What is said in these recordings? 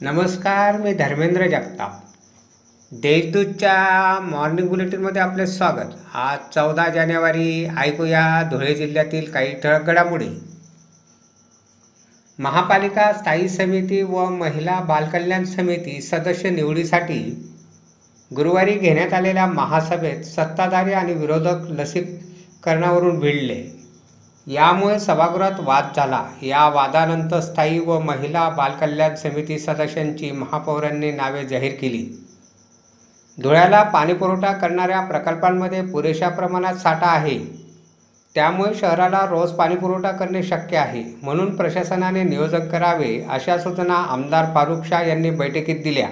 नमस्कार मी धर्मेंद्र जगताप. देशदूतच्या मॉर्निंग बुलेटिनमध्ये आपले स्वागत. आज चौदा जानेवारी ऐकूया धुळे जिल्ह्यातील काही ठळक घडामोडी. महापालिका स्थायी समिती व महिला बालकल्याण समिती सदस्य निवडीसाठी गुरुवारी घेण्यात आलेल्या महासभेत सत्ताधारी आणि विरोधक लसीकरणावरून भिडले. यामुळे सभागृहात वाद झाला. या वादानंतर स्थायी व महिला बालकल्याण समिती सदस्यांची महापौरांनी नावे जाहीर केली. धुळ्याला पाणीपुरवठा करणाऱ्या प्रकल्पांमध्ये पुरेशा प्रमाणात साठा आहे. त्यामुळे शहराला रोज पाणीपुरवठा करणे शक्य आहे. म्हणून प्रशासनाने नियोजन करावे अशा सूचना आमदार फारुख शाह यांनी बैठकीत दिल्या.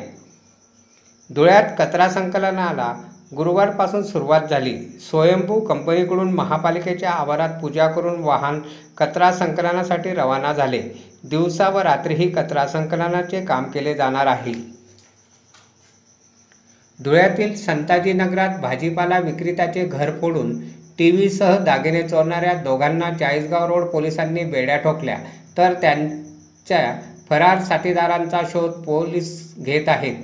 धुळ्यात कचरा संकलनाला गुरुवारपासून सुरुवात झाली. स्वयंभू कंपनीकडून महापालिकेच्या आवारात पूजा करून वाहन कचरा संकलनासाठी रवाना झाले. दिवसा व रात्रीही कचरा संकलनाचे काम केले जाणार आहे. धुळ्यातील संताजीनगरात भाजीपाला विक्रेत्याचे घर फोडून टी व्हीसह दागिने चोरणाऱ्या दोघांना चाळीसगाव रोड पोलिसांनी बेड्या ठोकल्या. तर त्यांच्या फरार साथीदारांचा शोध पोलीस घेत आहेत.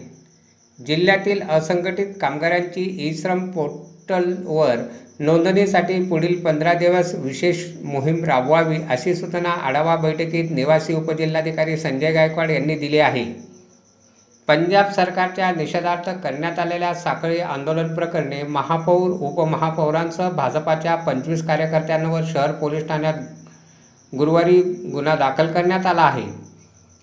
जिल्ह्यातील असंघटित कामगारांची ई श्रम पोर्टलवर नोंदणीसाठी पुढील पंधरा दिवस विशेष मोहीम राबवावी अशी सूचना आढावा बैठकीत निवासी उपजिल्हाधिकारी संजय गायकवाड यांनी दिली आहे. पंजाब सरकारच्या निषेधार्थ करण्यात आलेल्या साखळी आंदोलन प्रकरणी महापौर उपमहापौरांसह भाजपाच्या पंचवीस कार्यकर्त्यांवर शहर पोलीस ठाण्यात गुरुवारी गुन्हा दाखल करण्यात आला आहे.